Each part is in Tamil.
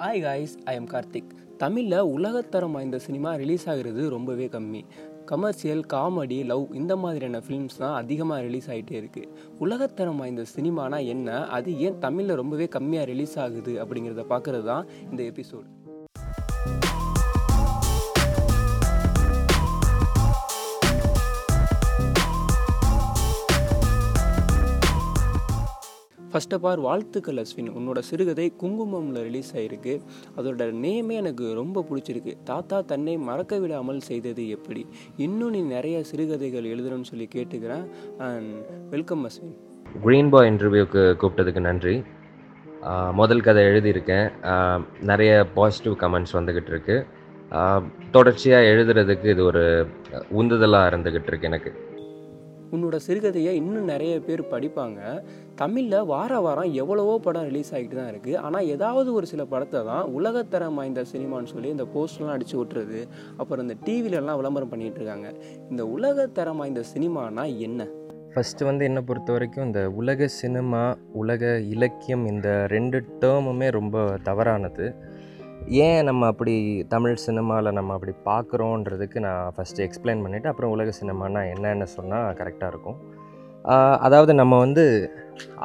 Hi guys I am Karthik தமிழில் உலகத்தரம் வாய்ந்த சினிமா ரிலீஸ் ஆகிறது ரொம்பவே கம்மி. கமர்ஷியல் காமெடி லவ் இந்த மாதிரியான ஃபிலிம்ஸ் தான் அதிகமாக ரிலீஸ் ஆகிட்டே இருக்குது உலகத்தரம் வாய்ந்த சினிமானா என்ன? அது ஏன் தமிழில் ரொம்பவே கம்மியாக ரிலீஸ் ஆகுது அப்படிங்கிறத பார்க்குறது தான் இந்த எபிசோட் ஃபர்ஸ்ட் ஆஃப் ஆல் வாழ்த்துக்கள் அஸ்வின். உன்னோட சிறுகதை குங்குமம்ல ரிலீஸ் ஆகிருக்கு அதோட நேமே எனக்கு ரொம்ப பிடிச்சிருக்கு. தாத்தா தன்னை மறக்க விடாமல் செய்தது எப்படி? இன்னும் நீ நிறைய சிறுகதைகள் எழுதணும்னு சொல்லி கேட்டுக்கிறேன். And welcome Ashwin. Green boy இன்டர்வியூக்கு கூப்பிட்டதுக்கு நன்றி. முதல் கதை எழுதியிருக்கேன். நிறைய பாசிட்டிவ் கமெண்ட்ஸ் வந்துக்கிட்டு இருக்கு. தொடர்ச்சியாக எழுதுறதுக்கு இது ஒரு உந்துதலாக இருந்துக்கிட்டு இருக்கு எனக்கு. உன்னோட சிறுகதையை இன்னும் நிறைய பேர் படிப்பாங்க. தமிழில் வார வாரம் எவ்வளவோ படம் ரிலீஸ் ஆகிட்டு தான் இருக்குது ஆனால் ஏதாவது ஒரு சில படத்தை தான் உலகத்தரம் வாய்ந்த சினிமான்னு சொல்லி இந்த போஸ்ட்லாம் அடித்து விட்டுறது அப்புறம் இந்த டிவிலலாம் விளம்பரம் பண்ணிகிட்டு இருக்காங்க. இந்த உலகத்தரம் வாய்ந்த சினிமானா என்ன? ஃபஸ்ட்டு வந்து என்னை பொறுத்த வரைக்கும் இந்த உலக சினிமா உலக இலக்கியம் இந்த ரெண்டு டேர்முமே ரொம்ப தவறானது. ஏன் நம்ம அப்படி தமிழ் சினிமாவில் நம்ம அப்படி பார்க்குறோன்றதுக்கு நான் ஃபஸ்ட்டு எக்ஸ்பிளைன் பண்ணிவிட்டு அப்புறம் உலக சினிமானா என்னென்னு சொன்னால் கரெக்டாக இருக்கும். அதாவது நம்ம வந்து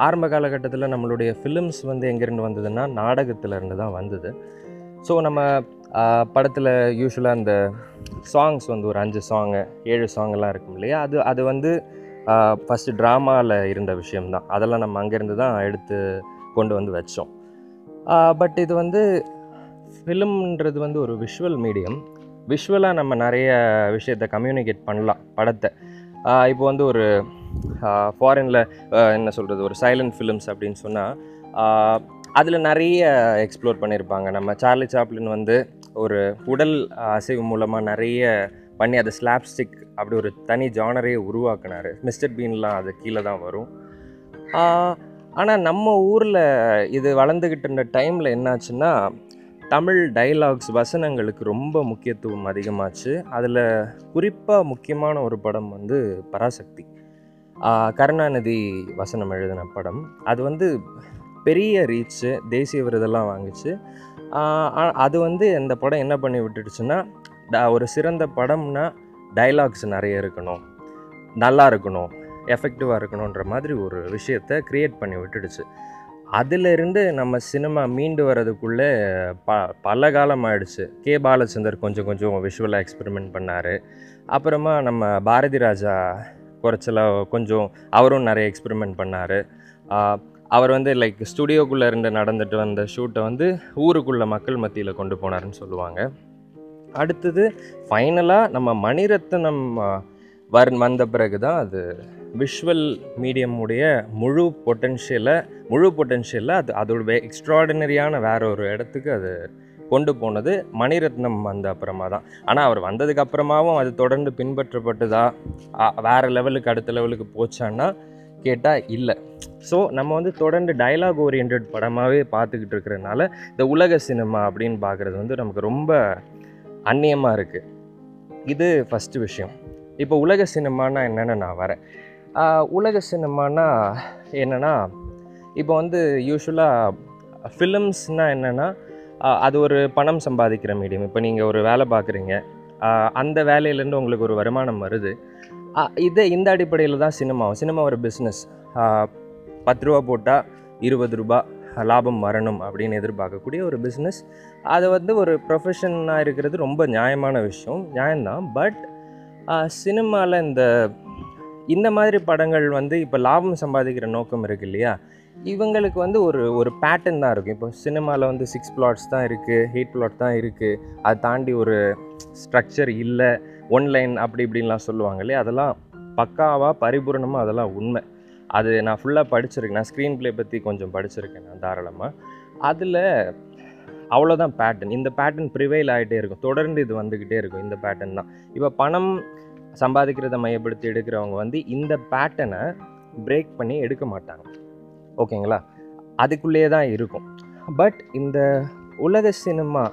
ஆரம்ப காலகட்டத்தில் நம்மளுடைய ஃபிலிம்ஸ் வந்து எங்கேருந்து வந்ததுன்னா நாடகத்திலேருந்து தான் வந்தது. ஸோ நம்ம படத்தில் யூஸ்வலாக அந்த சாங்ஸ் வந்து ஒரு அஞ்சு சாங்கு ஏழு சாங்கெல்லாம் இருக்கும் இல்லையா? அது அது வந்து ஃபஸ்ட்டு ட்ராமாவில் இருந்த விஷயம்தான். அதெல்லாம் நம்ம அங்கேருந்து தான் எடுத்து கொண்டு வந்து வச்சோம். பட் இது வந்து ஃபிலிம்ன்றது வந்து ஒரு விஷுவல் மீடியம் விஷுவலாக நம்ம நிறைய விஷயத்தை கம்யூனிகேட் பண்ணலாம் படத்தை. இப்போ வந்து ஒரு ஃபாரினில் என்ன சொல்கிறது ஒரு சைலண்ட் ஃபிலிம்ஸ் அப்படின்னு சொன்னால் அதில் நிறைய எக்ஸ்ப்ளோர் பண்ணியிருப்பாங்க நம்ம சார்லி சாப்ளின் வந்து ஒரு உடல் அசைவு மூலமாக நிறைய பண்ணி அதை ஸ்லாப்ஸ்டிக் அப்படி ஒரு தனி ஜானரையே உருவாக்குனார். மிஸ்டர் பீன்லாம் அது கீழே தான் வரும். ஆனால் நம்ம ஊரில் இது வளர்ந்துக்கிட்டு இருந்த டைமில் என்னாச்சுன்னா தமிழ் டைலாக்ஸ் வசனங்களுக்கு ரொம்ப முக்கியத்துவம் அதிகமாச்சு. அதில் குறிப்பாக முக்கியமான ஒரு படம் வந்து பராசக்தி. கருணாநிதி வசனம் எழுதின படம். அது வந்து பெரிய ரீச்சு தேசிய விருதெல்லாம் வாங்குச்சு. அது வந்து இந்த படம் என்ன பண்ணி விட்டுடுச்சுன்னா ட- ஒரு சிறந்த படம்னா டைலாக்ஸ் நிறைய இருக்கணும். நல்லா இருக்கணும் எஃபெக்டிவாக இருக்கணுன்ற மாதிரி ஒரு விஷயத்தை க்ரியேட் பண்ணி விட்டுடுச்சு. அதிலிருந்து நம்ம சினிமா மீண்டு வர்றதுக்குள்ளே ப பல காலம் ஆயிடுச்சு. கே. பாலச்சந்தர் கொஞ்சம் கொஞ்சம் விஷுவலாக எக்ஸ்பெரிமெண்ட் பண்ணார். அப்புறமா நம்ம பாரதி ராஜா குறைச்சலாக கொஞ்சம் அவரும் நிறைய எக்ஸ்பெரிமெண்ட் பண்ணார். அவர் வந்து லைக் ஸ்டுடியோக்குள்ளே இருந்து நடந்துட்டு வந்த ஷூட்டை வந்து ஊருக்குள்ளே மக்கள் மத்தியில் கொண்டு போனாருன்னு சொல்லுவாங்க. அடுத்தது ஃபைனலாக நம்ம மணிரத்னம் வர் வந்த பிறகு தான் அது விஷுவல் மீடியமுடைய முழு பொட்டென்ஷியலை முழு பொட்டென்ஷியலில் அது அதோட எக்ஸ்ட்ராடினரியான வேற ஒரு இடத்துக்கு அது கொண்டு போனது மணிரத்னம் வந்த அப்புறமா தான். ஆனால் அவர் வந்ததுக்கு அப்புறமாவும் அது தொடர்ந்து பின்பற்றப்பட்டதா? அ- லெவலுக்கு அடுத்த லெவலுக்கு போச்சான்னா கேட்டால் இல்லை. ஸோ நம்ம வந்து தொடர்ந்து டைலாக் ஓரியன்ட் படமாகவே பார்த்துக்கிட்டு இருக்கிறனால இந்த உலக சினிமா அப்படின்னு பார்க்குறது வந்து நமக்கு ரொம்ப அந்நியமாக இருக்குது இது ஃபஸ்ட்டு விஷயம். இப்போ உலக சினிமானா என்னென்னு நான் வரேன். உலக சினிமானா என்னென்னா இப்போ வந்து யூஸ்வலாக ஃபிலிம்ஸ்னால் என்னென்னா அது ஒரு பணம் சம்பாதிக்கிற மீடியம் இப்போ நீங்கள் ஒரு வேலை பார்க்குறீங்க அந்த வேலையிலேருந்து உங்களுக்கு ஒரு வருமானம் வருது. இதே இது இந்த அடிப்படையில் தான் சினிமா சினிமா ஒரு பிஸ்னஸ் பத்து ரூபா போட்டால் இருபது ரூபா லாபம் வரணும் அப்படின்னு எதிர்பார்க்கக்கூடிய ஒரு பிஸ்னஸ் அது வந்து ஒரு ப்ரொஃபஷனாக இருக்கிறது ரொம்ப நியாயமான விஷயம். நியாயம்தான். பட் சினிமாவில் இந்த இந்த மாதிரி படங்கள் வந்து இப்போ லாபம் சம்பாதிக்கிற நோக்கம் இருக்கு இல்லையா? இவங்களுக்கு வந்து ஒரு ஒரு பேட்டர்ன் தான் இருக்கும். இப்போ சினிமாவில் வந்து சிக்ஸ் பிளாட்ஸ் தான் இருக்குது எயிட் பிளாட் தான் இருக்குது அதை தாண்டி ஒரு ஸ்ட்ரக்சர் இல்லை ஒன்லைன் அப்படி இப்படின்லாம் சொல்லுவாங்க இல்லையா? அதெல்லாம் பக்காவாக பரிபூரணமாக அதெல்லாம் உண்மை. அது நான் ஃபுல்லாக படிச்சிருக்கேன். நான் ஸ்க்ரீன் ப்ளே பற்றி கொஞ்சம் படிச்சிருக்கேன் நான் தாராளமாக அதில் அவ்வளோதான் பேட்டர்ன் இந்த பேட்டர்ன் ப்ரிவைல் ஆகிட்டே இருக்கும். தொடர்ந்து இது வந்துக்கிட்டே இருக்கும். இந்த பேட்டர்ன் தான். இப்போ பணம் சம்பாதிக்கிறத மையப்படுத்தி எடுக்கிறவங்க வந்து இந்த பேட்டனை பிரேக் பண்ணி எடுக்க மாட்டாங்க. ஓகேங்களா? அதுக்குள்ளேயே தான் இருக்கும். பட் இந்த உலக சினிமா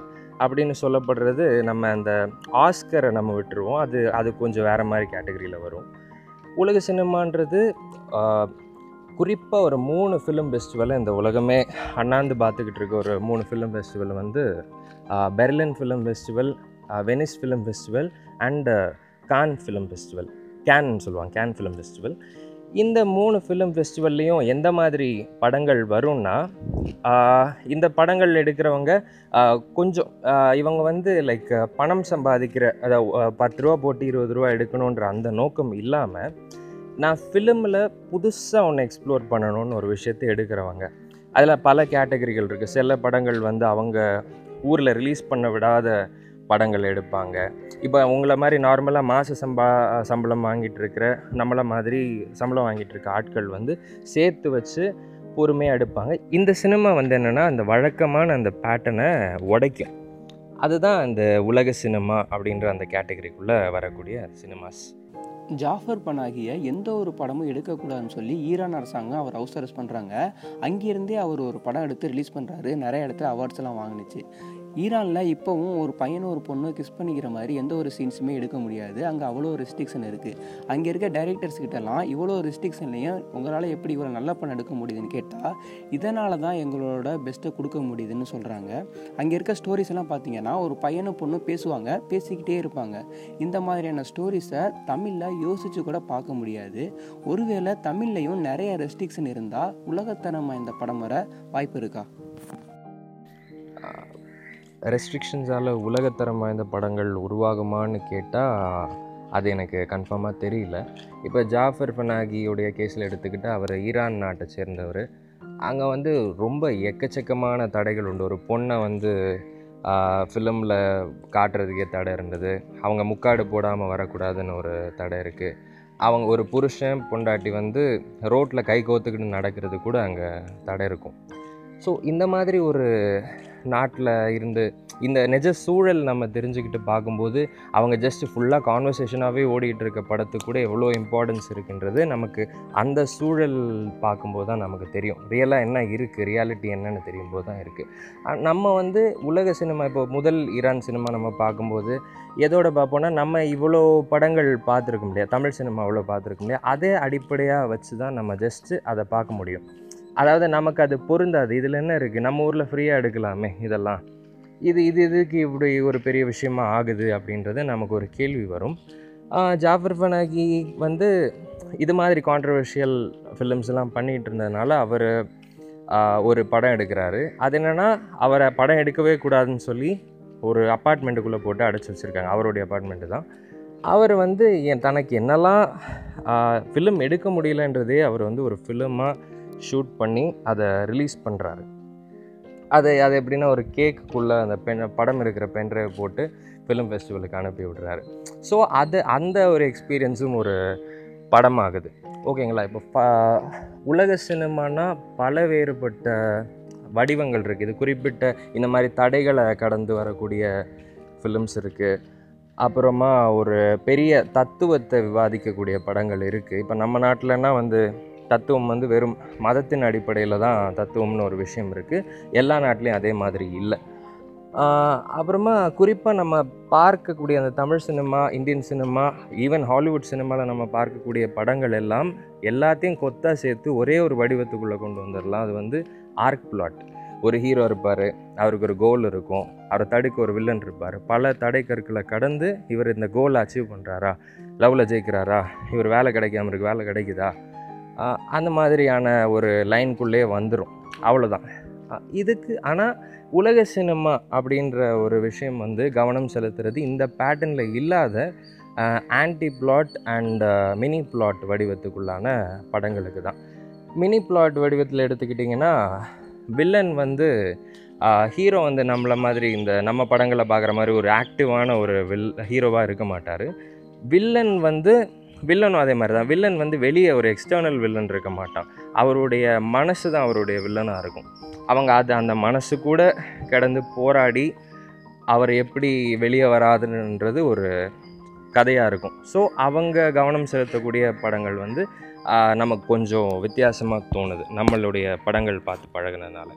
அப்படின்னு சொல்லப்படுறது நம்ம அந்த ஆஸ்கரை நம்ம விட்டுருவோம். அது அது கொஞ்சம் வேறு மாதிரி கேட்டகரியில் வரும். உலக சினிமான்றது குறிப்பாக ஒரு மூணு ஃபிலிம் ஃபெஸ்டிவலை இந்த உலகமே அண்ணாந்து பார்த்துக்கிட்டு இருக்க ஒரு மூணு ஃபிலிம் ஃபெஸ்டிவல் வந்து Berlin film festival Venice film festival and Cannes film festival கேன்னு சொல்லுவாங்க கேன் ஃபிலிம் ஃபெஸ்டிவல் இந்த மூணு ஃபிலிம் ஃபெஸ்டிவல்லையும் எந்த மாதிரி படங்கள் வரும்னா இந்த படங்கள் எடுக்கிறவங்க கொஞ்சம் இவங்க வந்து லைக் பணம் சம்பாதிக்கிற அதாவது பத்து ரூபா போட்டு இருபது ரூபா எடுக்கணுன்ற அந்த நோக்கம் இல்லாமல் நான் ஃபிலிமில் புதுசாக ஒன்று எக்ஸ்ப்ளோர் பண்ணணும்னு ஒரு விஷயத்தை எடுக்கிறவங்க. அதில் பல கேட்டகரிகள் இருக்குது சில படங்கள் வந்து அவங்க ஊரில் ரிலீஸ் பண்ண விடாத படங்கள் எடுப்பாங்க. இப்போ உங்களை மாதிரி நார்மலாக மாத சம்பா சம்பளம் வாங்கிட்டு இருக்கிற நம்மளை மாதிரி சம்பளம் வாங்கிட்டு இருக்க ஆட்கள் வந்து சேர்த்து வச்சு பொறுமையாக எடுப்பாங்க. இந்த சினிமா வந்து என்னென்னா அந்த வழக்கமான அந்த பேட்டனை உடைக்கும். அதுதான் அந்த உலக சினிமா அப்படின்ற அந்த கேட்டகரிக்குள்ளே வரக்கூடிய சினிமாஸ் ஜாஃபர் பனாகிய எந்த ஒரு படமும் எடுக்கக்கூடாதுன்னு சொல்லி ஈரான் அரசாங்கம் அவர் ஹவுஸ் அரெஸ்ட் பண்ணுறாங்க அங்கேருந்தே அவர் ஒரு படம் எடுத்து ரிலீஸ் பண்ணுறாரு நிறைய இடத்துல அவார்ட்ஸ் எல்லாம் வாங்கினுச்சு. ஈரானில் இப்போவும் ஒரு பையனும் ஒரு பொண்ணு கிஸ் பண்ணிக்கிற மாதிரி எந்த ஒரு சீன்ஸுமே எடுக்க முடியாது. அங்கே அவ்வளோ ரெஸ்ட்ரிக்ஷன் இருக்குது அங்கே இருக்க டைரக்டர்ஸ் கிட்டலாம் இவ்வளோ ரெஸ்ட்ரிக்ஷன்லையும் உங்களால் எப்படி இவ்வளோ நல்ல பணம் எடுக்க முடியுதுன்னு கேட்டால் இதனால தான் எங்களோட பெஸ்ட்டை கொடுக்க முடியுதுன்னு சொல்கிறாங்க அங்கே இருக்க ஸ்டோரிஸ் எல்லாம் பார்த்தீங்கன்னா ஒரு பையனும் பொண்ணும் பேசுவாங்க பேசிக்கிட்டே இருப்பாங்க. இந்த மாதிரியான ஸ்டோரிஸை தமிழில் யோசித்து கூட பார்க்க முடியாது. ஒருவேளை தமிழ்லையும் நிறைய ரெஸ்ட்ரிக்ஷன் இருந்தால் உலகத்தனமாக இந்த படம் வர வாய்ப்பு இருக்கா? ரெஸ்ட்ரிக்ஷன்ஸால் உலகத்தரம் வாய்ந்த படங்கள் உருவாகுமான்னு கேட்டால் அது எனக்கு கன்ஃபார்மாக தெரியல. இப்போ ஜாஃபர் பனாகியுடைய கேஸில் எடுத்துக்கிட்டு அவர் ஈரான் நாட்டை சேர்ந்தவர். அங்கே வந்து ரொம்ப எக்கச்சக்கமான தடைகள் உண்டு. ஒரு பொண்ணை வந்து ஃபிலிமில் காட்டுறதுக்கே தடை இருந்தது. அவங்க முக்காடு போடாமல் வரக்கூடாதுன்னு ஒரு தடை இருக்குது அவங்க ஒரு புருஷன் பொண்டாட்டி வந்து ரோட்டில் கை கோத்துக்கிட்டு நடக்கிறது கூட அங்கே தடை இருக்கும். ஸோ இந்த மாதிரி ஒரு நாட்டில் இருந்து இந்த நிஜ சூழல் நம்ம தெரிஞ்சுக்கிட்டு பார்க்கும்போது அவங்க ஜஸ்ட் ஃபுல்லாக கான்வர்சேஷனாகவே ஓடிக்கிட்டு இருக்க படத்துக்கு கூட எவ்வளோ இம்பார்ட்டன்ஸ் இருக்குன்றது நமக்கு அந்த சூழல் பார்க்கும்போது தான் நமக்கு தெரியும். ரியலாக என்ன இருக்குது ரியாலிட்டி என்னன்னு தெரியும் போது தான் இருக்குது நம்ம வந்து உலக சினிமா இப்போ முதல் ஈரான் சினிமா நம்ம பார்க்கும்போது எதோட பார்ப்போம்னா நம்ம இவ்வளோ படங்கள் பார்த்துருக்க முடியாது தமிழ் சினிமா அவ்வளோ பார்த்துருக்க முடியாது அதே அடிப்படையாக வச்சு தான் நம்ம ஜஸ்ட்டு அதை பார்க்க முடியும். அதாவது நமக்கு அது பொருந்தாது. இதில் என்ன இருக்குது நம்ம ஊரில் ஃப்ரீயாக எடுக்கலாமே இதெல்லாம். இது இது இதுக்கு இப்படி ஒரு பெரிய விஷயமா ஆகுது அப்படின்றது நமக்கு ஒரு கேள்வி வரும். ஜாஃபர் ஃபனாகி வந்து இது மாதிரி கான்ட்ரவர்ஷியல் ஃபிலிம்ஸ்லாம் பண்ணிகிட்டு இருந்ததுனால அவர் ஒரு படம் எடுக்கிறாரு. அது என்னென்னா அவரை படம் எடுக்கவே கூடாதுன்னு சொல்லி ஒரு அப்பார்ட்மெண்ட்டுக்குள்ளே போட்டு அடைச்சி வச்சுருக்காங்க. அவருடைய அப்பார்ட்மெண்ட்டு தான். அவர் வந்து என் தனக்கு என்னெல்லாம் ஃபிலிம் எடுக்க முடியலன்றதே அவர் வந்து ஒரு ஃபிலிமாக ஷூட் பண்ணி அதை ரிலீஸ் பண்ணுறாரு அதை அது எப்படின்னா ஒரு கேக்குக்குள்ளே அந்த பென் படம் இருக்கிற பென்ட்ரைவ் போட்டு ஃபிலிம் ஃபெஸ்டிவலுக்கு அனுப்பி விடுறாரு. ஸோ அது அந்த ஒரு எக்ஸ்பீரியன்ஸும் ஒரு படமாகுது. ஓகேங்களா இப்போ ப உலக சினிமானா பல வேறுபட்ட வடிவங்கள் இருக்குது இது குறிப்பிட்ட இந்த மாதிரி தடைகளை கடந்து வரக்கூடிய ஃபிலிம்ஸ் இருக்குது அப்புறமா ஒரு பெரிய தத்துவத்தை விவாதிக்கக்கூடிய படங்கள் இருக்குது இப்போ நம்ம நாட்டிலனா வந்து தத்துவம் வந்து வெறும் மதத்தின் அடிப்படையில் தான் தத்துவம்னு ஒரு விஷயம் இருக்குது எல்லா நாட்டிலையும் அதே மாதிரி இல்லை. அப்புறமா குறிப்பாக நம்ம பார்க்கக்கூடிய அந்த Tamil cinema Indian cinema even Hollywood சினிமாவில் நம்ம பார்க்கக்கூடிய படங்கள் எல்லாம் எல்லாத்தையும் கொத்தாக சேர்த்து ஒரே ஒரு வடிவத்துக்குள்ளே கொண்டு வந்துடலாம் அது வந்து ஆர்க் பிளாட் ஒரு ஹீரோ இருப்பார் அவருக்கு ஒரு கோல் இருக்கும். அவரை தடுக்க ஒரு வில்லன் இருப்பார். பல தடை கற்களை கடந்து இவர் இந்த கோலை அச்சீவ் பண்ணுறாரா லவ்வில் ஜெயிக்கிறாரா? இவர் வேலை கிடைக்காம இருக்கு வேலை கிடைக்குதா? அந்த மாதிரியான ஒரு லைனுக்குள்ளே வந்துடும் அவ்வளோதான் இதுக்கு ஆனால் உலக சினிமா அப்படின்ற ஒரு விஷயம் வந்து கவனம் செலுத்துறது இந்த பேட்டர்னில் இல்லாத anti plot and mini plot வடிவத்துக்குள்ளான படங்களுக்கு தான். மினி பிளாட் வடிவத்தில் எடுத்துக்கிட்டிங்கன்னா வில்லன் வந்து ஹீரோ வந்து நம்மளை மாதிரி இந்த நம்ம படங்களை பார்க்குற மாதிரி ஒரு ஆக்டிவான ஒரு வில் ஹீரோவாக இருக்க மாட்டார். வில்லன் வந்து வில்லனும் அதே மாதிரி தான். வில்லன் வந்து வெளியே ஒரு எக்ஸ்டர்னல் வில்லன் இருக்க மாட்டான். அவருடைய மனசு தான் அவருடைய வில்லனாக இருக்கும். அவங்க அது அந்த மனசு கூட கடந்து போராடி அவர் எப்படி வெளியே வராதுன்றது ஒரு கதையாக இருக்கும். ஸோ அவங்க கவனம் செலுத்தக்கூடிய படங்கள் வந்து நமக்கு கொஞ்சம் வித்தியாசமாக தோணுது. நம்மளுடைய படங்கள் பார்த்து பழகுனதுனால.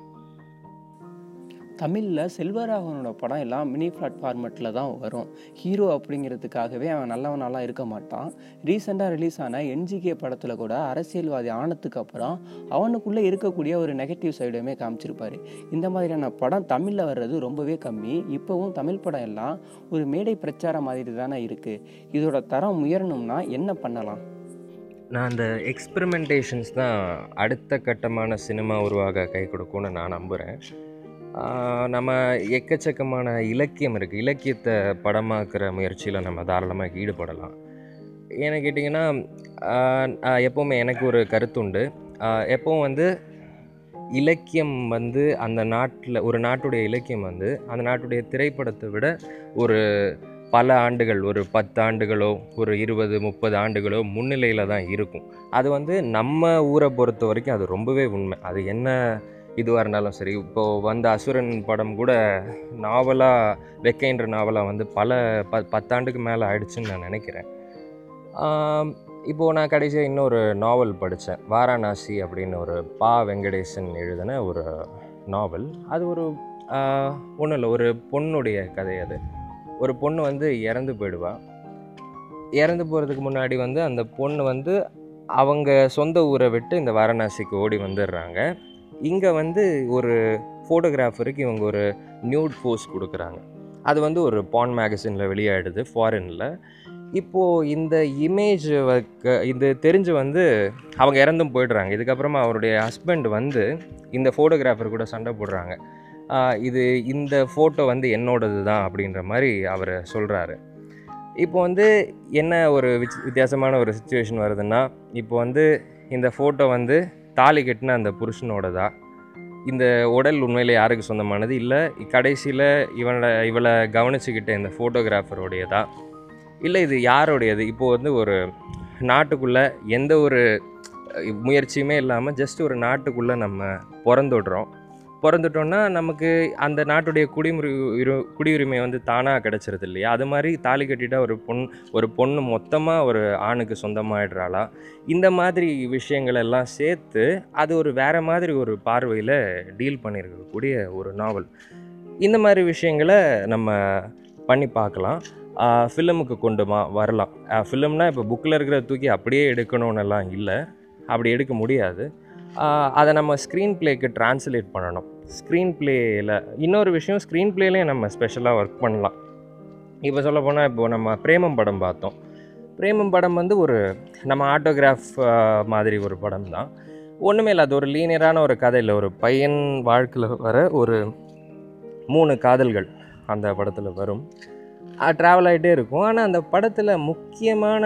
தமிழில் செல்வராகவனோட படம் எல்லாம் மினி ஃப்ளாட் ஃபார்மெட்டில் தான் வரும். ஹீரோ அப்படிங்கிறதுக்காகவே அவன் நல்லவனாலாம் இருக்க மாட்டான். ரீசெண்டாக ரிலீஸ் ஆன என்ஜிகே படத்தில் கூட அரசியல்வாதி ஆனதுக்கு அப்புறம் அவனுக்குள்ளே இருக்கக்கூடிய ஒரு நெகட்டிவ் சைடுமே காமிச்சிருப்பாரு. இந்த மாதிரியான படம் தமிழில் வர்றது ரொம்பவே கம்மி. இப்போவும் தமிழ் படம் எல்லாம் ஒரு மேடை பிரச்சாரம் மாதிரி தானே இருக்குது இதோட தரம் உயரணும்னா என்ன பண்ணலாம்? நான் அந்த எக்ஸ்பெரிமெண்டேஷன்ஸ் தான் அடுத்த கட்டமான சினிமா உருவாக கை கொடுக்கும்னு நான் நம்புகிறேன் நம்ம எக்கச்சக்கமான இலக்கியம் இருக்குது இலக்கியத்தை படமாக்குற முயற்சியில் நம்ம தாராளமாக ஈடுபடலாம். ஏன்னு கேட்டிங்கன்னா எப்போவுமே எனக்கு ஒரு கருத்துண்டு எப்போவும் வந்து இலக்கியம் வந்து அந்த நாட்டில் ஒரு நாட்டுடைய இலக்கியம் வந்து அந்த நாட்டுடைய திரைப்படத்தை விட ஒரு பல ஆண்டுகள் ஒரு பத்து ஆண்டுகளோ ஒரு இருபது முப்பது ஆண்டுகளோ முன்னிலையில் தான் இருக்கும். அது வந்து நம்ம ஊரை பொறுத்த வரைக்கும் அது ரொம்பவே உண்மை. அது என்ன இதுவாக இருந்தாலும் சரி. இப்போது வந்த அசுரன் படம் கூட நாவலாக வெக்கைன்ற நாவலாக வந்து பல ப பத்தாண்டுக்கு மேலே ஆயிடுச்சுன்னு நான் நினைக்கிறேன். இப்போது நான் கடைசியாக இன்னொரு நாவல் படித்தேன் வாரணாசி அப்படின்னு ஒரு பா வெங்கடேசன் எழுதின ஒரு நாவல். அது ஒரு ஒன்றும் இல்லை ஒரு பொண்ணுடைய கதை அது. ஒரு பொண்ணு வந்து இறந்து போயிடுவாள் இறந்து போகிறதுக்கு முன்னாடி வந்து அந்த பொண்ணு வந்து அவங்க சொந்த ஊரை விட்டு இந்த வாரணாசிக்கு ஓடி வந்துடுறாங்க இங்கே வந்து ஒரு ஃபோட்டோகிராஃபருக்கு இவங்க ஒரு நியூட் போஸ் கொடுக்குறாங்க. அது வந்து ஒரு பான் மேகசினில் வெளியாயிடுது ஃபாரினில் இப்போது இந்த இமேஜ் இது தெரிஞ்சு வந்து அவங்க இறந்தும் போயிடுறாங்க. இதுக்கப்புறமா அவருடைய ஹஸ்பண்ட் வந்து இந்த ஃபோட்டோகிராஃபர் கூட சண்டை போடுறாங்க. இது இந்த ஃபோட்டோ வந்து என்னோடது தான் அப்படின்ற மாதிரி அவர் சொல்கிறாரு இப்போ வந்து என்ன ஒரு வித்தியாசமான ஒரு சுச்சுவேஷன் வருதுன்னா இப்போ வந்து இந்த ஃபோட்டோ வந்து தாலி கட்டின அந்த புருஷனோட தான் இந்த உடல் உண்மையில் யாருக்கு சொந்தமானது? இல்லை கடைசியில் இவனோட இவளை கவனிச்சுக்கிட்ட இந்த ஃபோட்டோகிராஃபருடையதா இல்லை இது யாருடையது? இப்போது வந்து ஒரு நாட்டுக்குள்ளே எந்த ஒரு முயற்சியுமே இல்லாமல் ஜஸ்ட் ஒரு நாட்டுக்குள்ளே நம்ம பிறந்துடுறோம். பிறந்துட்டோன்னா நமக்கு அந்த நாட்டுடைய குடிமுறை குடியுரிமை வந்து தானாக கிடச்சிருது இல்லையா? அது மாதிரி தாலி கட்டிட்டால் ஒரு பொண் ஒரு பொண்ணு மொத்தமாக ஒரு ஆணுக்கு சொந்தமாயிடுறாளா? இந்த மாதிரி விஷயங்கள் எல்லாம் சேர்த்து அது ஒரு வேறு மாதிரி ஒரு பார்வையில் டீல் பண்ணியிருக்கக்கூடிய ஒரு நாவல். இந்த மாதிரி விஷயங்களை நம்ம பண்ணி பார்க்கலாம். ஃபிலிமுக்கு கொண்டுமா வரலாம். ஃபிலிம்னால் இப்போ புக்கில் இருக்கிற தூக்கி அப்படியே எடுக்கணும்னு எல்லாம் இல்லை. அப்படி எடுக்க முடியாது. அதை நம்ம ஸ்க்ரீன் ப்ளேக்கு ட்ரான்ஸ்லேட் பண்ணணும். ஸ்க்ரீன் ப்ளேயில் இன்னொரு விஷயம் ஸ்க்ரீன் ப்ளேலேயும் நம்ம ஸ்பெஷலாக ஒர்க் பண்ணலாம். இப்போ சொல்ல போனால் இப்போது நம்ம பிரேமம் படம் பார்த்தோம். பிரேமம் படம் வந்து ஒரு நம்ம ஆட்டோகிராஃப் மாதிரி ஒரு படம் தான். ஒன்றுமே இல்லை அது ஒரு லீனியரான ஒரு கதையில் ஒரு பையன் வாழ்க்கையில் வர ஒரு மூணு காதல்கள் அந்த படத்தில் வரும். ட்ராவல் ஆகிட்டே இருக்கும். ஆனால் அந்த படத்தில் முக்கியமான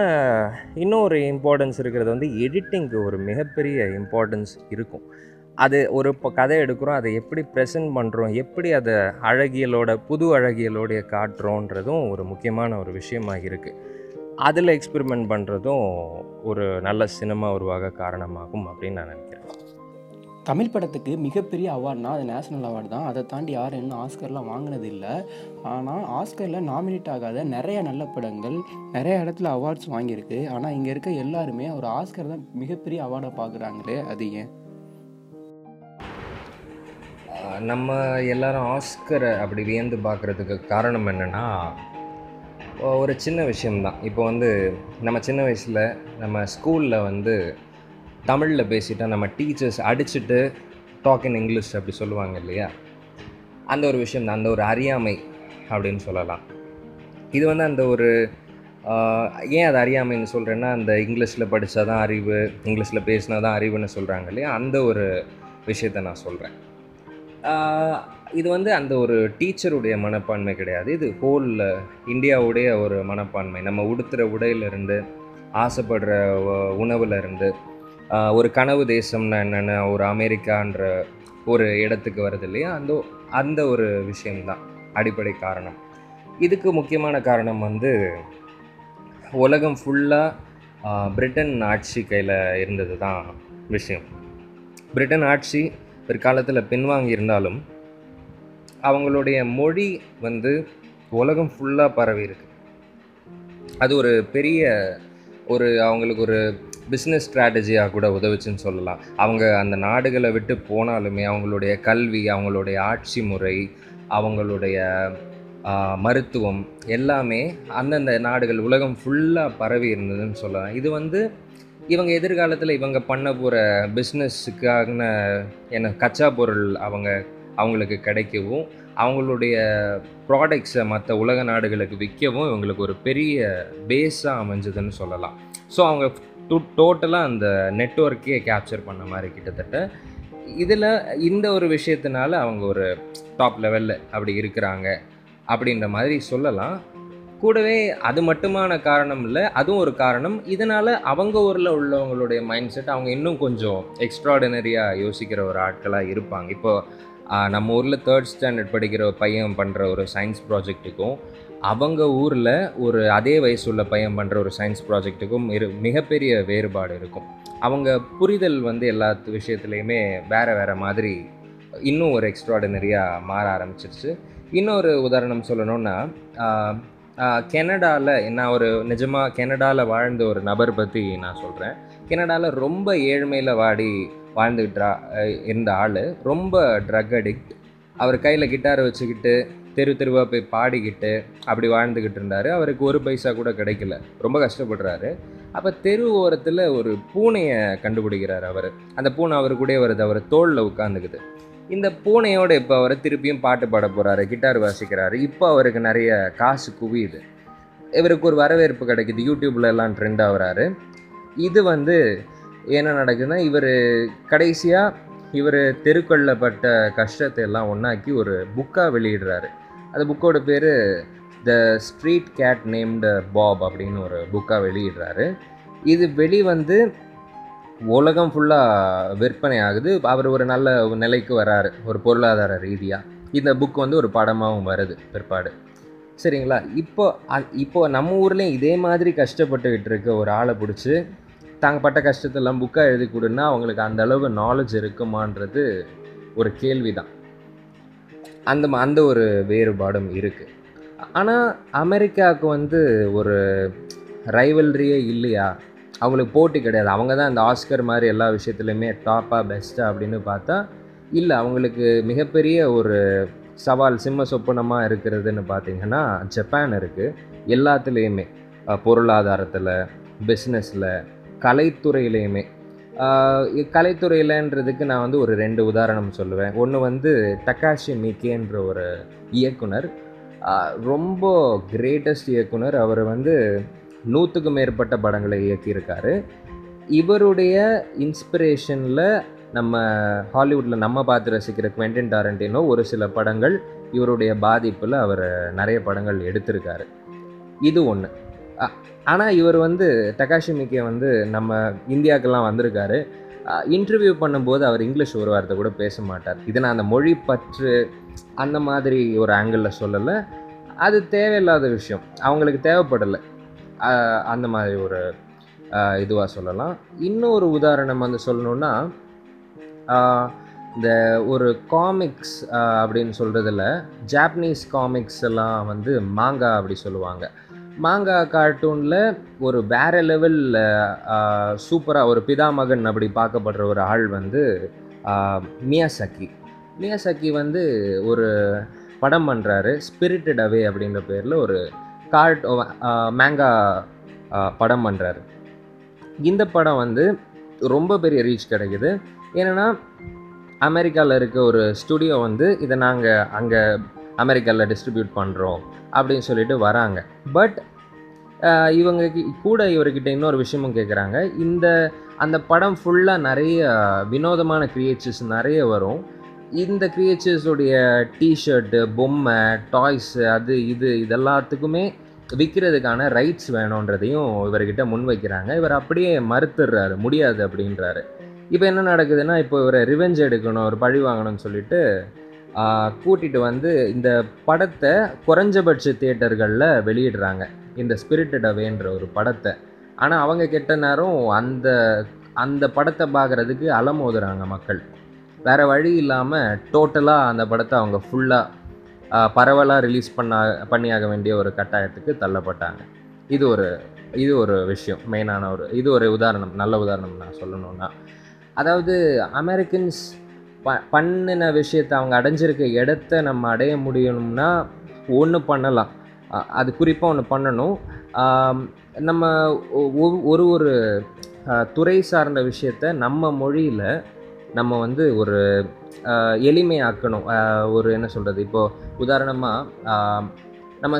இன்னும் ஒரு இம்பார்ட்டன்ஸ் இருக்கிறது வந்து எடிட்டிங்க்கு ஒரு மிகப்பெரிய இம்பார்ட்டன்ஸ் இருக்கும். அது ஒரு இப்போ கதை எடுக்கிறோம் அதை எப்படி ப்ரெசென்ட் பண்ணுறோம் எப்படி அதை அழகியலோட புது அழகியலோடைய காட்டுறோன்றதும் ஒரு முக்கியமான ஒரு விஷயமாக இருக்குது அதில் எக்ஸ்பெரிமெண்ட் பண்ணுறதும் ஒரு நல்ல சினிமா உருவாக காரணமாகும் அப்படின்னு நான் நினைக்கிறேன். தமிழ் படத்துக்கு மிகப்பெரிய அவார்ட்னா அது நேஷனல் அவார்டு தான். அதை தாண்டி யாரும் இன்னும் ஆஸ்கர்லாம் வாங்கினது இல்லை ஆனால் ஆஸ்கரில் நாமினேட் ஆகாத நிறைய நல்ல படங்கள் நிறைய இடத்துல அவார்ட்ஸ் வாங்கியிருக்கு. ஆனால் இங்கே இருக்க எல்லாருமே ஒரு ஆஸ்கர் தான் மிகப்பெரிய அவார்டை பார்க்குறாங்களே அது ஏன்? நம்ம எல்லாரும் ஆஸ்கரை அப்படி வியந்து பார்க்குறதுக்கு காரணம் என்னென்னா ஒரு சின்ன விஷயம்தான். இப்போ வந்து நம்ம சின்ன வயசில் நம்ம ஸ்கூலில் வந்து தமிழில் பேசிட்டா நம்ம டீச்சர்ஸ் அடிச்சுட்டு டாக் இன் இங்கிலீஷ் அப்படி சொல்லுவாங்க இல்லையா? அந்த ஒரு விஷயம் அந்த ஒரு அறியாமை அப்படின்னு சொல்லலாம். இது வந்து அந்த ஒரு ஏன் அது அறியாமைன்னு சொல்கிறேன்னா அந்த இங்கிலீஷில் படித்தா தான் அறிவு இங்கிலீஷில் பேசினா தான் அறிவுன்னு சொல்கிறாங்க இல்லையா? அந்த ஒரு விஷயத்த நான் சொல்கிறேன் இது வந்து அந்த ஒரு டீச்சருடைய மனப்பான்மை கிடையாது. இது ஹோல் இந்தியாவுடைய ஒரு மனப்பான்மை. நம்ம உடுத்துகிற உடையிலிருந்து ஆசைப்படுற உணவுலேருந்து ஒரு கனவு தேசம்னா என்னென்ன ஒரு அமெரிக்கான்ற ஒரு இடத்துக்கு வருது இல்லையா? அந்த அந்த ஒரு விஷயம்தான் அடிப்படை காரணம். இதுக்கு முக்கியமான காரணம் வந்து உலகம் ஃபுல்லாக பிரிட்டன் ஆட்சி கையில் இருந்தது தான் விஷயம். பிரிட்டன் ஆட்சி பிற்காலத்தில் பின்வாங்கி இருந்தாலும் அவங்களுடைய மொழி வந்து உலகம் ஃபுல்லாக பரவி இருக்கு அது ஒரு பெரிய ஒரு அவங்களுக்கு ஒரு பிஸ்னஸ் ஸ்ட்ராட்டஜியாக கூட உதவுச்சுன்னு சொல்லலாம். அவங்க அந்த நாடுகளை விட்டு போனாலுமே அவங்களுடைய கல்வி அவங்களுடைய ஆட்சி முறை அவங்களுடைய மருத்துவம் எல்லாமே அந்தந்த நாடுகள் உலகம் ஃபுல்லாக பரவி இருந்ததுன்னு சொல்லலாம். இது வந்து இவங்க எதிர்காலத்தில் இவங்க பண்ண போகிற பிஸ்னஸுக்கான என்ன கச்சா பொருள் அவங்க அவங்களுக்கு கிடைக்கவும் அவங்களுடைய ப்ராடக்ட்ஸை மற்ற உலக நாடுகளுக்கு விற்கவும் இவங்களுக்கு ஒரு பெரிய பேஸாக அமைஞ்சதுன்னு சொல்லலாம். ஸோ அவங்க டூ டோட்டலாக அந்த நெட்ஒர்க்கே கேப்சர் பண்ண மாதிரி கிட்டத்தட்ட இதில் இந்த ஒரு விஷயத்தினால அவங்க ஒரு டாப் லெவலில் அப்படி இருக்கிறாங்க அப்படின்ற மாதிரி சொல்லலாம். கூடவே அது மட்டுமான காரணம் இல்லை அதுவும் ஒரு காரணம். இதனால் அவங்க ஊரில் உள்ளவங்களுடைய மைண்ட் செட் அவங்க இன்னும் கொஞ்சம் எக்ஸ்ட்ராடினரியாக யோசிக்கிற ஒரு ஆட்களாக இருப்பாங்க. இப்போ நம்ம ஊரில் தேர்ட் ஸ்டாண்டர்ட் படிக்கிற பையன் பண்ணுற ஒரு சயின்ஸ் ப்ராஜெக்ட்டுக்கும் அவங்க ஊரில் ஒரு அதே வயசுள்ள பையன் பண்ணுற ஒரு சயின்ஸ் ப்ராஜெக்ட்டுக்கும் இரு மிகப்பெரிய வேறுபாடு இருக்கும். அவங்க புரிதல் வந்து எல்லா விஷயத்துலையுமே வேறு வேறு மாதிரி இன்னும் ஒரு எக்ஸ்ட்ராடினரியாக மாற ஆரம்பிச்சிருச்சு. இன்னொரு உதாரணம் சொல்லணும்னா கெனடாவில் நான் ஒரு நிஜமாக கெனடாவில் வாழ்ந்த ஒரு நபர் பற்றி நான் சொல்கிறேன் கெனடாவில் ரொம்ப ஏழ்மையில் வாடி வாழ்ந்துக்கிட்டா இருந்த ஆள் ரொம்ப ட்ரக் அடிக்ட் அவர் கையில் கிட்டாரை வச்சுக்கிட்டு தெரு தெருவாக போய் பாடிக்கிட்டு அப்படி வாழ்ந்துக்கிட்டு இருந்தார். அவருக்கு ஒரு பைசா கூட கிடைக்கல. ரொம்ப கஷ்டப்படுறாரு. அப்போ தெரு ஓரத்தில் ஒரு பூனையை கண்டுபிடிக்கிறார் அவர். அந்த பூனை அவர் கூடயே வருது. அவர் தோளில் உட்காந்துக்குது. இந்த பூனையோட இப்போ அவர் திருப்பியும் பாட்டு பாட போகிறாரு கிட்டார் வாசிக்கிறாரு. இப்போ அவருக்கு நிறைய காசு குவியுது. இவருக்கு ஒரு வரவேற்பு கிடைக்குது. யூடியூப்ல எல்லாம் ட்ரெண்ட் ஆகுறாரு. இது வந்து என்ன நடக்குதுன்னா இவர் கடைசியாக இவர் தெருக்களில் பட்ட கஷ்டத்தை எல்லாம் ஒன்றாக்கி ஒரு புக்காக வெளியிடுறாரு. அந்த புக்கோட பேர் the street cat named Bob அப்படின்னு ஒரு புக்காக வெளியிடுறாரு. இது வெளி வந்து உலகம் ஃபுல்லாக விற்பனை ஆகுது. அவர் ஒரு நல்ல ஒரு நிலைக்கு வராரு. ஒரு பொருளாதார ரீதியாக இந்த புக் வந்து ஒரு படமாகவும் வருது பிற்பாடு. சரிங்களா? இப்போ இப்போ நம்ம ஊர்லேயும் இதே மாதிரி கஷ்டப்பட்டுக்கிட்டு இருக்க ஒரு ஆளை பிடிச்சி தாங்க பட்ட கஷ்டத்தெல்லாம் புக்காக எழுதி கொடுன்னா அவங்களுக்கு அந்த அளவு நாலேஜ் இருக்குமான்றது ஒரு கேள்வி தான் அந்த ம- அந்த ஒரு வேறுபாடும் இருக்குது ஆனால் அமெரிக்காவுக்கு வந்து ஒரு ரைவல்ரியே இல்லையா? அவங்களுக்கு போட்டி கிடையாது. அவங்க தான் இந்த ஆஸ்கர் மாதிரி எல்லா விஷயத்துலையுமே டாப்பாக பெஸ்ட்டாக அப்படின்னு பார்த்தா இல்லை அவங்களுக்கு மிகப்பெரிய ஒரு சவால் சிம்ம சொப்பனமாக இருக்கிறதுன்னு பார்த்தீங்கன்னா ஜப்பான் இருக்குது எல்லாத்துலேயுமே பொருளாதாரத்தில் பிஸ்னஸில் கலைத்துறையிலையுமே. கலைத்துறையிலன்றதுக்கு நான் வந்து ஒரு ரெண்டு உதாரணம் சொல்லுவேன். ஒன்று வந்து டக்காஷி மிக்கேன்ற ஒரு இயக்குனர். ரொம்ப கிரேட்டஸ்ட் இயக்குனர். அவர் வந்து நூற்றுக்கு மேற்பட்ட படங்களை இயக்கியிருக்காரு. இவருடைய இன்ஸ்பிரேஷனில் நம்ம ஹாலிவுட்டில் நம்ம பார்த்து ரசிக்கிற குவெண்டின் டாரண்டினோ ஒரு சில படங்கள் இவருடைய பாதிப்பில் அவர் நிறைய படங்கள் எடுத்திருக்காரு. இது ஒன்று ஆனால் இவர் வந்து டகாஷி மிக்கே வந்து நம்ம இந்தியாவுக்கெல்லாம் வந்திருக்காரு. இன்டர்வியூ பண்ணும்போது அவர் இங்கிலீஷ் ஒரு வார்த்தை கூட பேச மாட்டார். இதை நான் அந்த மொழி பற்று அந்த மாதிரி ஒரு ஆங்கிளில் சொல்லலை. அது தேவையில்லாத விஷயம். அவங்களுக்கு தேவைப்படலை. அந்த மாதிரி ஒரு இதுவாக சொல்லலாம். இன்னொரு உதாரணம் வந்து சொல்லணுன்னா இந்த ஒரு காமிக்ஸ் அப்படின்னு சொல்கிறதுல ஜாப்பனீஸ் காமிக்ஸ் எல்லாம் வந்து மாங்கா அப்படி சொல்லுவாங்க. மாங்கா கார்ட்டூனில் ஒரு வேற லெவலில் சூப்பராக ஒரு பிதாமகன் அப்படி பார்க்கப்படுற ஒரு ஆள் வந்து மியாசக்கி. மியாசக்கி வந்து ஒரு படம் பண்ணுறாரு ஸ்பிரிட்டட் அவே அப்படின்ற பேரில் ஒரு கார்ட் மேங்கா படம் பண்ணுறாரு இந்த படம் வந்து ரொம்ப பெரிய ரீச் கிடைக்குது. ஏன்னா அமெரிக்காவில் இருக்க ஒரு ஸ்டுடியோ வந்து இதை நாங்கள் அங்கே அமெரிக்காவில் டிஸ்ட்ரிபியூட் பண்ணுறோம் அப்படின்னு சொல்லிட்டு வராங்க. பட் இவங்க கூட இவர்கிட்ட இன்னொரு விஷயமும் கேட்குறாங்க இந்த அந்த படம் ஃபுல்லாக நிறைய வினோதமான கிரியேச்சர்ஸ் நிறைய வரும். இந்த கிரியேச்சர்ஸுடைய டிஷர்ட்டு பொம்மை டாய்ஸு அது இது இதெல்லாத்துக்குமே விற்கிறதுக்கான ரைட்ஸ் வேணுன்றதையும் இவர்கிட்ட முன் வைக்கிறாங்க. இவர் அப்படியே மறுத்துடுறாரு முடியாது அப்படின்றாரு. இப்போ என்ன நடக்குதுன்னா இப்போ இவரை ரிவெஞ்ச் எடுக்கணும் ஒரு பழி வாங்கணும்னு சொல்லிட்டு கூட்டிகிட்டு வந்து இந்த படத்தை குறைஞ்சபட்ச தியேட்டர்களில் வெளியிடுறாங்க. இந்த ஸ்பிரிட்டட் அவேன்ற ஒரு படத்தை. ஆனால் அவங்க கெட்ட நேரம் அந்த அந்த படத்தை பார்க்குறதுக்கு அலமோதுறாங்க மக்கள். வேறு வழி இல்லாமல் டோட்டலாக அந்த படத்தை அவங்க ஃபுல்லாக பரவலாக ரிலீஸ் பண்ண பண்ணியாக வேண்டிய ஒரு கட்டாயத்துக்கு தள்ளப்பட்டாங்க. இது ஒரு இது ஒரு விஷயம் மெயினான ஒரு இது ஒரு உதாரணம் நல்ல உதாரணம் நான் சொல்லணும்னா. அதாவது அமெரிக்கன்ஸ் ப பண்ணின விஷயத்தை அவங்க அடைஞ்சிருக்க இடத்த நம்ம அடைய முடியணும்னா ஒன்று பண்ணலாம். அது குறிப்பாக ஒன்று பண்ணணும். நம்ம ஒ- ஒ- ஒரு ஒரு துறை சார்ந்த விஷயத்த நம்ம மொழியில் நம்ம வந்து ஒரு எளிமையாக்கணும். ஒரு என்ன சொல்கிறது இப்போது உதாரணமாக நம்ம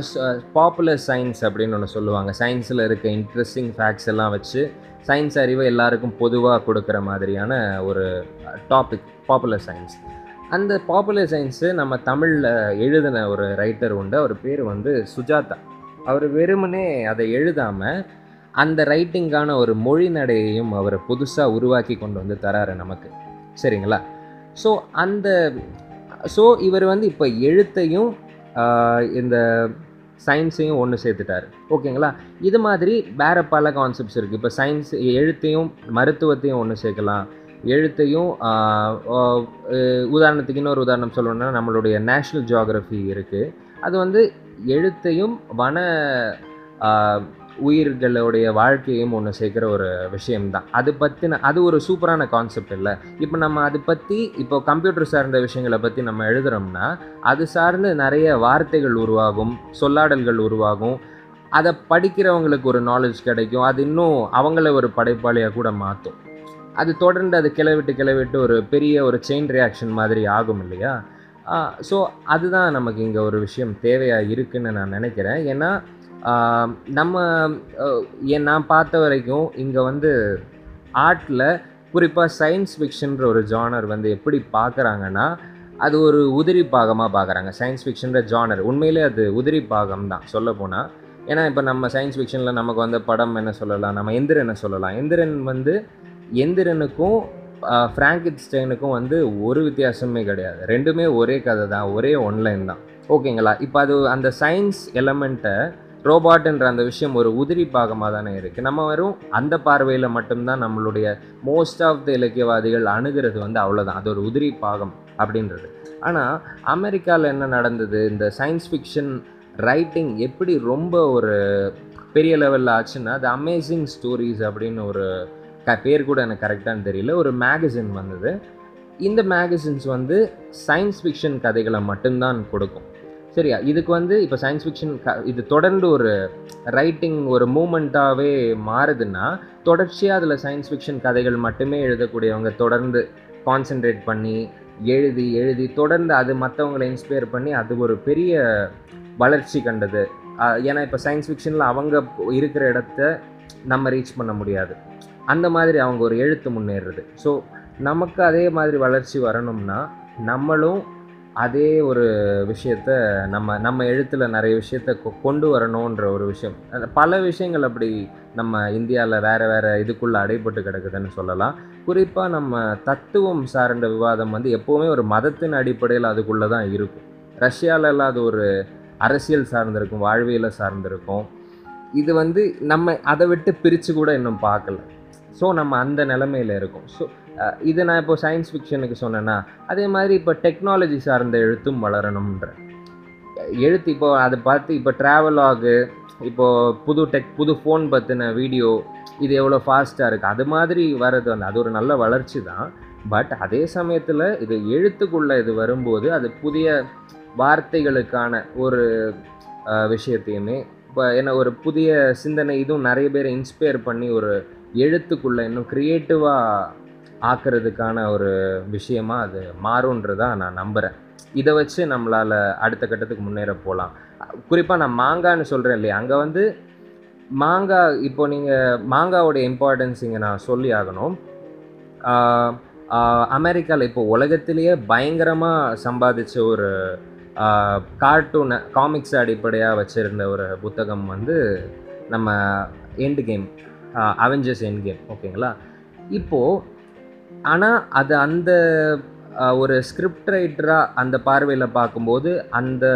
பாப்புலர் சயின்ஸ் அப்படின்னு ஒன்று சொல்லுவாங்க. சயின்ஸில் இருக்க இன்ட்ரெஸ்டிங் ஃபேக்ட்ஸ் எல்லாம் வச்சு சயின்ஸ் அறிவை எல்லாருக்கும் பொதுவாக கொடுக்குற மாதிரியான ஒரு டாபிக் பாப்புலர் சயின்ஸ் அந்த பாப்புலர் சயின்ஸு நம்ம தமிழில் எழுதின ஒரு ரைட்டர் உண்டு. அவர் பேர் வந்து சுஜாதா. அவர் வெறுமனே அதை எழுதாமல் அந்த ரைட்டிங்கான ஒரு மொழி நடையையும் அவர் புதுசாக உருவாக்கி கொண்டு வந்து தராரு நமக்கு. சரிங்களா? ஸோ அந்த ஸோ இவர் வந்து இப்போ எழுத்தையும் இந்த சயின்ஸையும் ஒன்று சேர்த்துட்டாரு. ஓகேங்களா? இது மாதிரி வேறு பல கான்செப்ட்ஸ் இருக்குது இப்போ சயின்ஸ் எழுத்தையும் மருத்துவத்தையும் ஒன்று சேர்க்கலாம். எழுத்தையும் உதாரணத்துக்கு இன்னொரு உதாரணம் சொல்லணும்னா நம்மளுடைய நேஷ்னல் ஜியாகிரஃபி இருக்குது அது வந்து எழுத்தையும் வன உயிர்களுடைய வாழ்க்கையும் ஒன்று சேர்க்குற ஒரு விஷயம்தான். அது பற்றின அது ஒரு சூப்பரான கான்செப்ட் இல்லை. இப்போ நம்ம அதை பற்றி இப்போ கம்ப்யூட்டர் சார்ந்த விஷயங்களை பற்றி நம்ம எழுதுகிறோம்னா அது சார்ந்து நிறைய வார்த்தைகள் உருவாகும் சொல்லாடல்கள் உருவாகும். அதை படிக்கிறவங்களுக்கு ஒரு நாலேஜ் கிடைக்கும். அது இன்னும் அவங்கள ஒரு படைப்பாளியாக கூட மாற்றும் அது தொடர்ந்து அது கிளவிட்டு கிளவிட்டு ஒரு பெரிய ஒரு செயின் ரியாக்ஷன் மாதிரி ஆகும் இல்லையா? ஸோ அதுதான் நமக்கு இங்கே ஒரு விஷயம் தேவையாக இருக்குன்னு நான் நினைக்கிறேன். ஏன்னா நம்ம ஏன் நான் பார்த்த வரைக்கும் இங்கே வந்து ஆர்ட்டில் குறிப்பாக சயின்ஸ் ஃபிக்ஷன்ற ஒரு ஜானர் வந்து எப்படி பார்க்குறாங்கன்னா அது ஒரு உதிரி பாகமாக பார்க்குறாங்க. சயின்ஸ் ஃபிக்ஷன்ற ஜானர் உண்மையிலே அது உதிரி பாகம் தான் சொல்லப்போனால் ஏன்னா இப்போ நம்ம சயின்ஸ் ஃபிக்ஷனில் நமக்கு வந்து படம் என்ன சொல்லலாம்? நம்ம எந்திரனை சொல்லலாம். எந்திரன் வந்து எந்திரனுக்கும் ஃப்ராங்கிட்ஸ்டைனுக்கும் வந்து ஒரு வித்தியாசமே கிடையாது. ரெண்டுமே ஒரே கதை தான் ஒரே ஒன்லைன் தான். ஓகேங்களா? இப்போ அது அந்த சயின்ஸ் எலமெண்ட்டை ரோபாட்ன்ற அந்த விஷயம் ஒரு உதிரி பாகமாக தானே இருக்குது நம்ம வெறும் அந்த பார்வையில் மட்டும்தான் நம்மளுடைய மோஸ்ட் ஆஃப் த இலக்கியவாதிகள் அணுகிறது வந்து அவ்வளோதான் அது ஒரு உதிரி பாகம் அப்படின்றது. ஆனால் அமெரிக்காவில் என்ன நடந்தது? இந்த சயின்ஸ் ஃபிக்ஷன் ரைட்டிங் எப்படி ரொம்ப ஒரு பெரிய லெவலில் ஆச்சுன்னா அது அமேசிங் ஸ்டோரிஸ் அப்படின்னு ஒரு பேர் கூட எனக்கு கரெக்டானு தெரியல. ஒரு மேகசின் வந்தது. இந்த மேகசின்ஸ் வந்து சயின்ஸ் ஃபிக்ஷன் கதைகளை மட்டும்தான் கொடுக்கும். சரியா? இதுக்கு வந்து இப்போ சயின்ஸ் ஃபிக்ஷன் க இது தொடர்ந்து ஒரு ரைட்டிங் ஒரு மூமெண்ட்டாகவே மாறுதுன்னா தொடர்ச்சியாக அதில் சயின்ஸ் ஃபிக்ஷன் கதைகள் மட்டுமே எழுதக்கூடியவங்க தொடர்ந்து கான்சென்ட்ரேட் பண்ணி எழுதி எழுதி தொடர்ந்து அது மற்றவங்களை இன்ஸ்பயர் பண்ணி அது ஒரு பெரிய வளர்ச்சி கண்டது. ஏன்னா இப்போ சயின்ஸ் ஃபிக்ஷனில் அவங்க இருக்கிற இடத்த நம்ம ரீச் பண்ண முடியாது. அந்த மாதிரி அவங்க ஒரு எழுத்து முன்னேறுறது. ஸோ நமக்கு அதே மாதிரி வளர்ச்சி வரணும்னா நம்மளும் அதே ஒரு விஷயத்த நம்ம நம்ம எழுத்தில் நிறைய விஷயத்த கொ- கொண்டு வரணுன்ற ஒரு விஷயம். பல விஷயங்கள் அப்படி நம்ம இந்தியாவில் வேறு வேறு இதுக்குள்ளே அடைபட்டு கிடக்குதுன்னு சொல்லலாம். குறிப்பாக நம்ம தத்துவம் சார்ந்த விவாதம் வந்து எப்போவுமே ஒரு மதத்தின் அடிப்படையில் அதுக்குள்ளே தான் இருக்கும். ரஷ்யாலெல்லாம் அது ஒரு அரசியல் சார்ந்திருக்கும் வாழ்வியலை சார்ந்திருக்கும். இது வந்து நம்ம அதை விட்டு பிரித்து கூட இன்னும் பார்க்கல. ஸோ நம்ம அந்த நிலமையில இருக்கோம். ஸோ இது நான் இப்போ சயின்ஸ் ஃபிக்ஷனுக்கு சொன்னேன்னா அதே மாதிரி இப்போ டெக்னாலஜி சார்ந்த எழுத்தும் வளரணுன்ற எழுத்து இப்போ அதை பார்த்து இப்போ ட்ராவலாகு இப்போது புது டெக் புது ஃபோன் பற்றின வீடியோ இது எவ்வளோ ஃபாஸ்ட்டாக இருக்குது அது மாதிரி வர்றது வந்து அது ஒரு நல்ல வளர்ச்சி தான். பட் அதே சமயத்தில் இது எழுத்துக்குள்ளே இது வரும்போது அது புதிய வார்த்தைகளுக்கான ஒரு விஷயத்தையுமே இப்போ என்ன ஒரு புதிய சிந்தனை இதுவும் நிறைய பேரை இன்ஸ்பயர் பண்ணி ஒரு எழுத்துக்குள்ளே இன்னும் க்ரியேட்டிவாக ஆக்கிறதுக்கான ஒரு விஷயமா அது மாறுன்றதான் நான் நம்புகிறேன் இதை வச்சு நம்மளால் அடுத்த கட்டத்துக்கு முன்னேற போகலாம் குறிப்பாக நான் மாங்கான்னு சொல்கிறேன் இல்லையா? அங்கே வந்து மாங்காய் இப்போ நீங்கள் மாங்காவோடைய இம்பார்ட்டன்ஸ் இங்கே நான் சொல்லி ஆகணும். அமெரிக்காவில் இப்போ உலகத்திலேயே பயங்கரமாக சம்பாதிச்ச ஒரு கார்ட்டூனை காமிக்ஸ் அடிப்படையாக வச்சுருந்த ஒரு புத்தகம் வந்து நம்ம end game Avengers endgame ஓகேங்களா இப்போது ஆனால் அது அந்த ஒரு ஸ்கிரிப்ட் ரைட்டராக அந்த பார்வையில் பார்க்கும்போது அந்த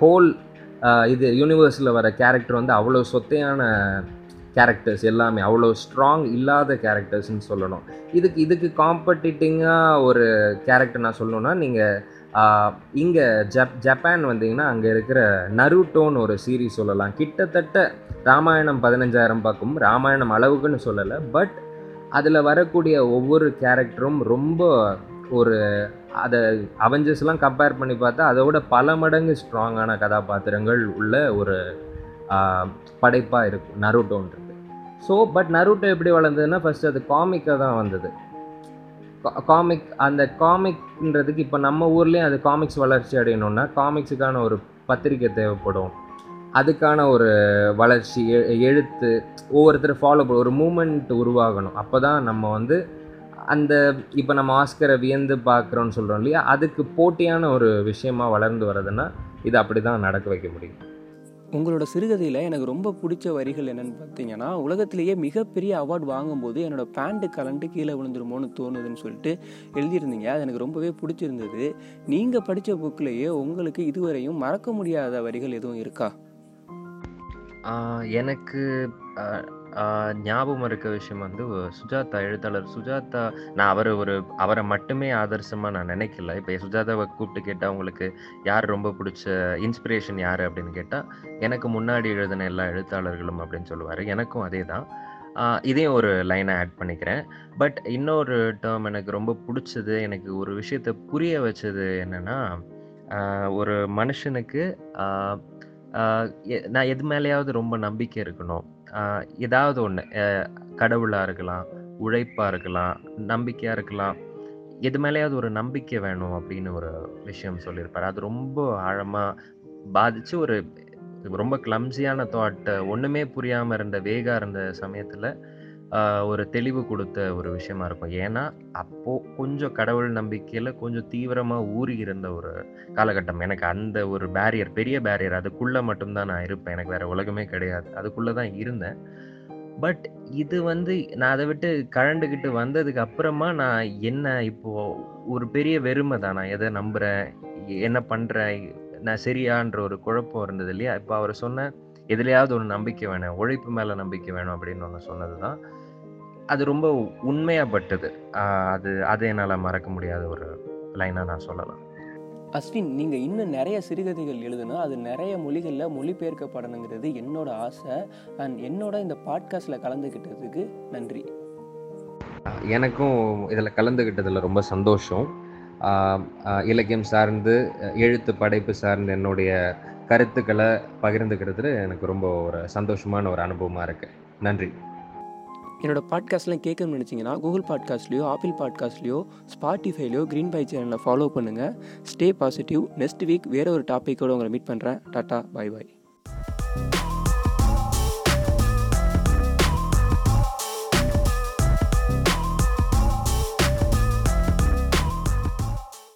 ஹோல் இது யூனிவர்ஸில் வர கேரக்டர் வந்து அவ்வளோ சொத்தையான கேரக்டர்ஸ் எல்லாமே அவ்வளோ ஸ்ட்ராங் இல்லாத கேரக்டர்ஸ்னு சொல்லணும். இதுக்கு இதுக்கு காம்படிட்டிங்காக ஒரு கேரக்டர் நான் சொல்லணும்னா நீங்கள் இங்கே ஜப் ஜப்பான் வந்தீங்கன்னா அங்கே இருக்கிற நருட்டோன்னு ஒரு சீரீஸ் சொல்லலாம். கிட்டத்தட்ட ராமாயணம் பதினஞ்சாயிரம் பக்கம் ராமாயணம் அளவுக்குன்னு சொல்லலை. பட் அதில் வரக்கூடிய ஒவ்வொரு கேரக்டரும் ரொம்ப ஒரு அதை அவெஞ்சர்ஸ்லாம் கம்பேர் பண்ணி பார்த்தா அதோட பல மடங்கு ஸ்ட்ராங்கான கதாபாத்திரங்கள் உள்ள ஒரு படைப்பாக இருக்கும் நருட்டோன்றது. ஸோ பட் நருட்டோ எப்படி வளர்ந்ததுன்னா ஃபஸ்ட்டு அது காமிக்காக தான் வந்தது. காமிக் அந்த காமிக்ன்றதுக்கு இப்போ நம்ம ஊர்லேயும் அது காமிக்ஸ் வளர்ச்சி அடையணும்னா காமிக்ஸுக்கான ஒரு பத்திரிக்கை தேவைப்படும். அதுக்கான ஒரு வளர்ச்சி எ- எழுத்து ஒவ்வொருத்தர் ஃபாலோ பண்ண ஒரு மூமெண்ட் உருவாகணும். அப்போ தான் நம்ம வந்து அந்த இப்போ நம்ம ஆஸ்கரை வியந்து பார்க்குறோன்னு சொல்கிறோம் இல்லையா? அதுக்கு போட்டியான ஒரு விஷயமா வளர்ந்து வர்றதுன்னா இது அப்படி தான் நடக்க வைக்க முடியும். உங்களோட சிறுகதையில் எனக்கு ரொம்ப பிடிச்ச வரிகள் என்னென்னு பார்த்தீங்கன்னா உலகத்திலேயே மிகப்பெரிய அவார்டு வாங்கும்போது என்னோடய பேண்ட்டு கலண்டு கீழே விழுந்துருமோன்னு தோணுதுன்னு சொல்லிட்டு எழுதியிருந்தீங்க. அது எனக்கு ரொம்பவே பிடிச்சிருந்தது. நீங்கள் படித்த புக்லேயே உங்களுக்கு இதுவரையும் மறக்க முடியாத வரிகள் எதுவும் இருக்கா? எனக்கு ஞாபகம் இருக்க விஷயம் வந்து சுஜாதா எழுத்தாளர். சுஜாதா நான் அவர் ஒரு அவரை மட்டுமே ஆதர்சமாக நான் நினைக்கல. இப்போ சுஜாதாவை கூப்பிட்டு கேட்டால் உங்களுக்கு யார் ரொம்ப பிடிச்ச இன்ஸ்பிரேஷன் யார்? அப்படின்னு கேட்டால் எனக்கு முன்னாடி எழுதின எல்லா எழுத்தாளர்களும் அப்படின்னு சொல்லுவார். எனக்கும் அதே தான். இதையும் ஒரு லைனை ஆட் பண்ணிக்கிறேன். பட் இன்னொரு டேர்ம் எனக்கு ரொம்ப பிடிச்சது எனக்கு ஒரு விஷயத்தை புரிய வச்சது என்னென்னா ஒரு மனுஷனுக்கு எ- நான் எது மேலேயாவது ரொம்ப நம்பிக்கை இருக்கணும். ஏதாவது ஒன்று கடவுளாக இருக்கலாம் உழைப்பாக இருக்கலாம் நம்பிக்கையாக இருக்கலாம். எது மேலேயாவது ஒரு நம்பிக்கை வேணும் அப்படின்னு ஒரு விஷயம் சொல்லியிருப்பார். அது ரொம்ப ஆழமாக பாதித்து ஒரு ரொம்ப கிளம்ஸியான தாட் ஒன்றுமே புரியாமல் இருந்த வேகா இருந்த சமயத்தில் ஒரு தெளிவு கொடுத்த ஒரு விஷயமா இருக்கும். ஏன்னா அப்போது கொஞ்சம் கடவுள் நம்பிக்கையில் கொஞ்சம் தீவிரமாக ஊறி இருந்த ஒரு காலகட்டம். எனக்கு அந்த ஒரு பேரியர் பெரிய பேரியர் அதுக்குள்ளே மட்டும்தான் நான் இருப்பேன். எனக்கு வேற உலகமே கிடையாது. அதுக்குள்ளே தான் இருந்தேன். பட் இது வந்து நான் அதை விட்டு கழண்டுக்கிட்டு வந்ததுக்கு அப்புறமா நான் என்ன இப்போ ஒரு பெரிய வெறுமை தான். நான் எதை நம்புகிறேன் என்ன பண்றேன்? நான் சரியான்ற ஒரு குழப்பம் இருந்தது இல்லையா? இப்போ அவர் சொன்ன எதுலையாவது ஒரு நம்பிக்கை வேணும் உழைப்பு மேலே நம்பிக்கை வேணும் அப்படின்னு ஒன்று சொன்னது தான் அது ரொம்ப உண்மையாப்பட்டது. ஆஹ் அது அது என்னால் மறக்க முடியாத ஒரு லைனாக நான் சொல்லலாம். அஸ்வின் நீங்கள் இன்னும் நிறைய சிறுகதைகள் எழுதுனா அது நிறைய மொழிகளில் மொழிபெயர்க்கப்படணுங்கிறது என்னோட ஆசை. அண்ட் என்னோட இந்த பாட்காஸ்ட்டில் கலந்துக்கிட்டதுக்கு நன்றி. எனக்கும் இதில் கலந்துக்கிட்டதில் ரொம்ப சந்தோஷம். இலக்கியம் சார்ந்து எழுத்து படைப்பு சார்ந்து என்னுடைய கருத்துக்களை பகிர்ந்துக்கிறதுல எனக்கு ரொம்ப ஒரு சந்தோஷமான ஒரு அனுபவமாக இருக்குது நன்றி. என்னோட பாட்காஸ்ட்லாம் கேட்கணும்னு நினச்சிங்கன்னா கூகுள் பாட்காஸ்ட்லேயோ ஆப்பிள் பாட்காஸ்ட்லேயோ ஸ்பாட்டிஃபைலையோ க்ரீன் பை சேனலில் ஃபாலோ பண்ணுங்கள் ஸ்டே பாசிட்டிவ் நெக்ஸ்ட் வீக் வேறு ஒரு டாப்பிக்கோடு உங்களை மீட் பண்ணுறேன் டாட்டா பாய் பாய்